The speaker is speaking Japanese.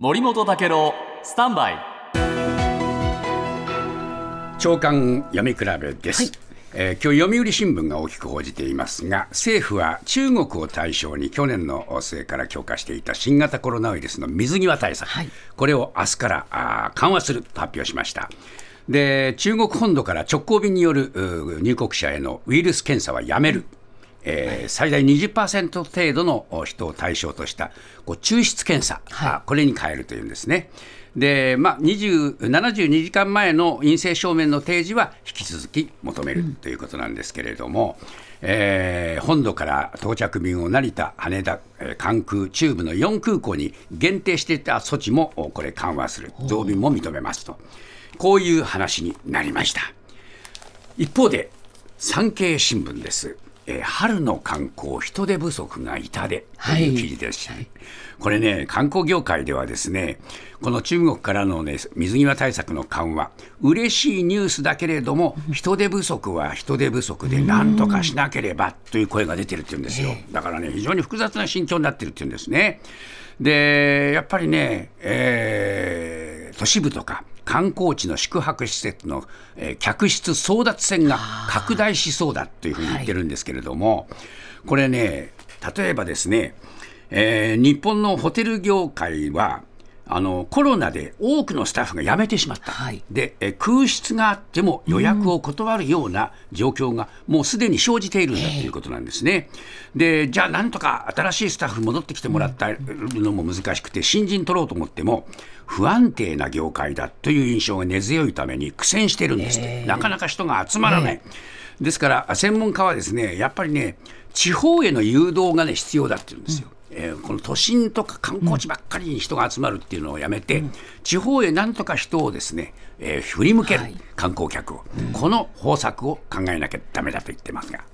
森本武郎スタンバイ。長官読み比べです、えー今日読売新聞が大きく報じていますが政府は中国を対象に去年の末から強化していた新型コロナウイルスの水際対策、これを明日からあー緩和すると発表しました。で中国本土から直行便による入国者へのウイルス検査はやめる、えー最大20%程度のお人を対象としたこう抽出検査、あこれに変えるというんですね。でまあ、20 72時間前の陰性証明の提示は引き続き求めるということなんですけれども、えー本土から到着便を成田、羽田、えー関空、中部の4空港に限定していた措置もおこれ緩和する、増便も認めますと、こういう話になりました。一方で産経新聞です、えー春の観光人手不足が痛手という記事です、これね観光業界ではですねこの中国からの、ね、水際対策の緩和嬉しいニュースだけれども人手不足は人手不足で何とかしなければという声が出てるっていうんですよ。だからね非常に複雑な心境になってるっていうんですね。でやっぱりね、えー都市部とか観光地の宿泊施設の、えー客室争奪戦が拡大しそうだというふうに言ってるんですけれども、これね、例えばですね、えー日本のホテル業界は、あのコロナで多くのスタッフが辞めてしまった、はいでえー空室があっても予約を断るような状況がもうすでに生じているんだということなんですね。でじゃあなんとか新しいスタッフ戻ってきてもらったのも難しくて新人取ろうと思っても不安定な業界だという印象が根強いために苦戦してるんですって、なかなか人が集まらない。ですから専門家はですねやっぱりね地方への誘導がね必要だって言うんですよ。えーこの都心とか観光地ばっかりに人が集まるっていうのをやめて、地方へなんとか人をですね、えー振り向ける、観光客を、この方策を考えなきゃダメだと言ってますが。